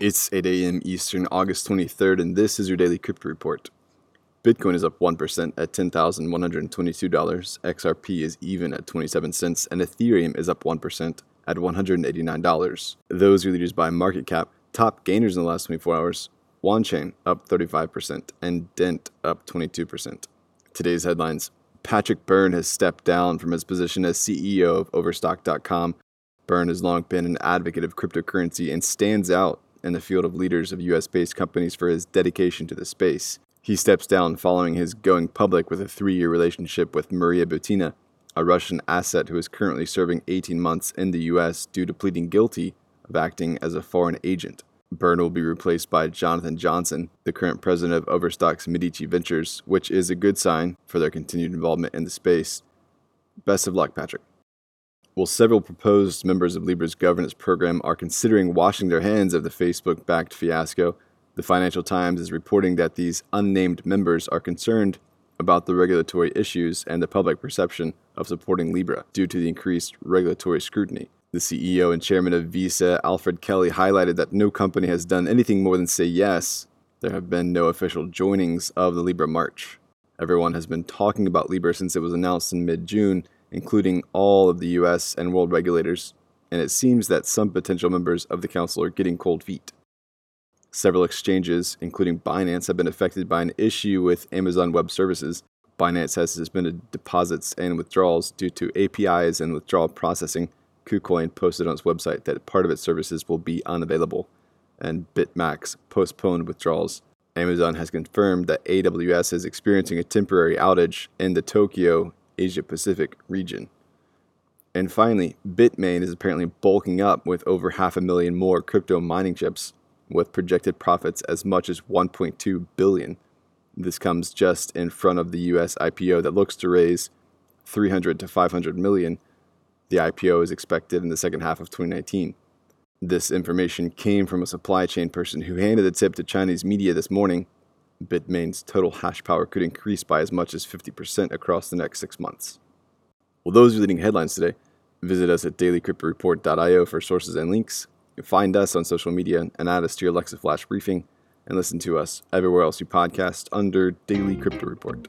It's 8 a.m. Eastern, August 23rd, and this is your daily crypto report. Bitcoin is up 1% at $10,122, XRP is even at 27 cents, and Ethereum is up 1% at $189. Those are leaders by market cap. Top gainers in the last 24 hours Wanchain up 35%, and Dent up 22%. Today's headlines Patrick Byrne has stepped down from his position as CEO of Overstock.com. Byrne has long been an advocate of cryptocurrency and stands out in the field of leaders of US based companies for his dedication to the space. He steps down following his going public with a three year relationship with Maria Butina, a Russian asset who is currently serving 18 months in the US due to pleading guilty of acting as a foreign agent. Byrne will be replaced by Jonathan Johnson, the current president of Overstock's Medici Ventures, which is a good sign for their continued involvement in the space. Best of luck, Patrick. Well, several proposed members of Libra's governance program are considering washing their hands of the Facebook backed fiasco. The Financial Times is reporting that these unnamed members are concerned about the regulatory issues and the public perception of supporting Libra due to the increased regulatory scrutiny. The CEO and chairman of Visa, Alfred Kelly, highlighted that no company has done anything more than say yes. There have been no official joinings of the Libra March. Everyone has been talking about Libra since it was announced in mid June, including all of the US and world regulators, and it seems that some potential members of the council are getting cold feet. Several exchanges, including Binance, have been affected by an issue with Amazon Web Services. Binance has suspended deposits and withdrawals due to APIs and withdrawal processing. KuCoin posted on its website that part of its services will be unavailable, and BitMax postponed withdrawals. Amazon has confirmed that AWS is experiencing a temporary outage in the Tokyo Asia Pacific region. And finally, Bitmain is apparently bulking up with over half a million more crypto mining chips, with projected profits as much as 1.2 billion. This comes just in front of the US IPO that looks to raise 300 to 500 million. The IPO is expected in the second half of 2019. This information came from a supply chain person who handed the tip to Chinese media this morning Bitmain's total hash power could increase by as much as 50% across the next six months. Well, those are leading headlines today. Visit us at dailycryptoreport.io for sources and links. Find us on social media and add us to your Alexa Flash briefing, and listen to us everywhere else you podcast under Daily Crypto Report.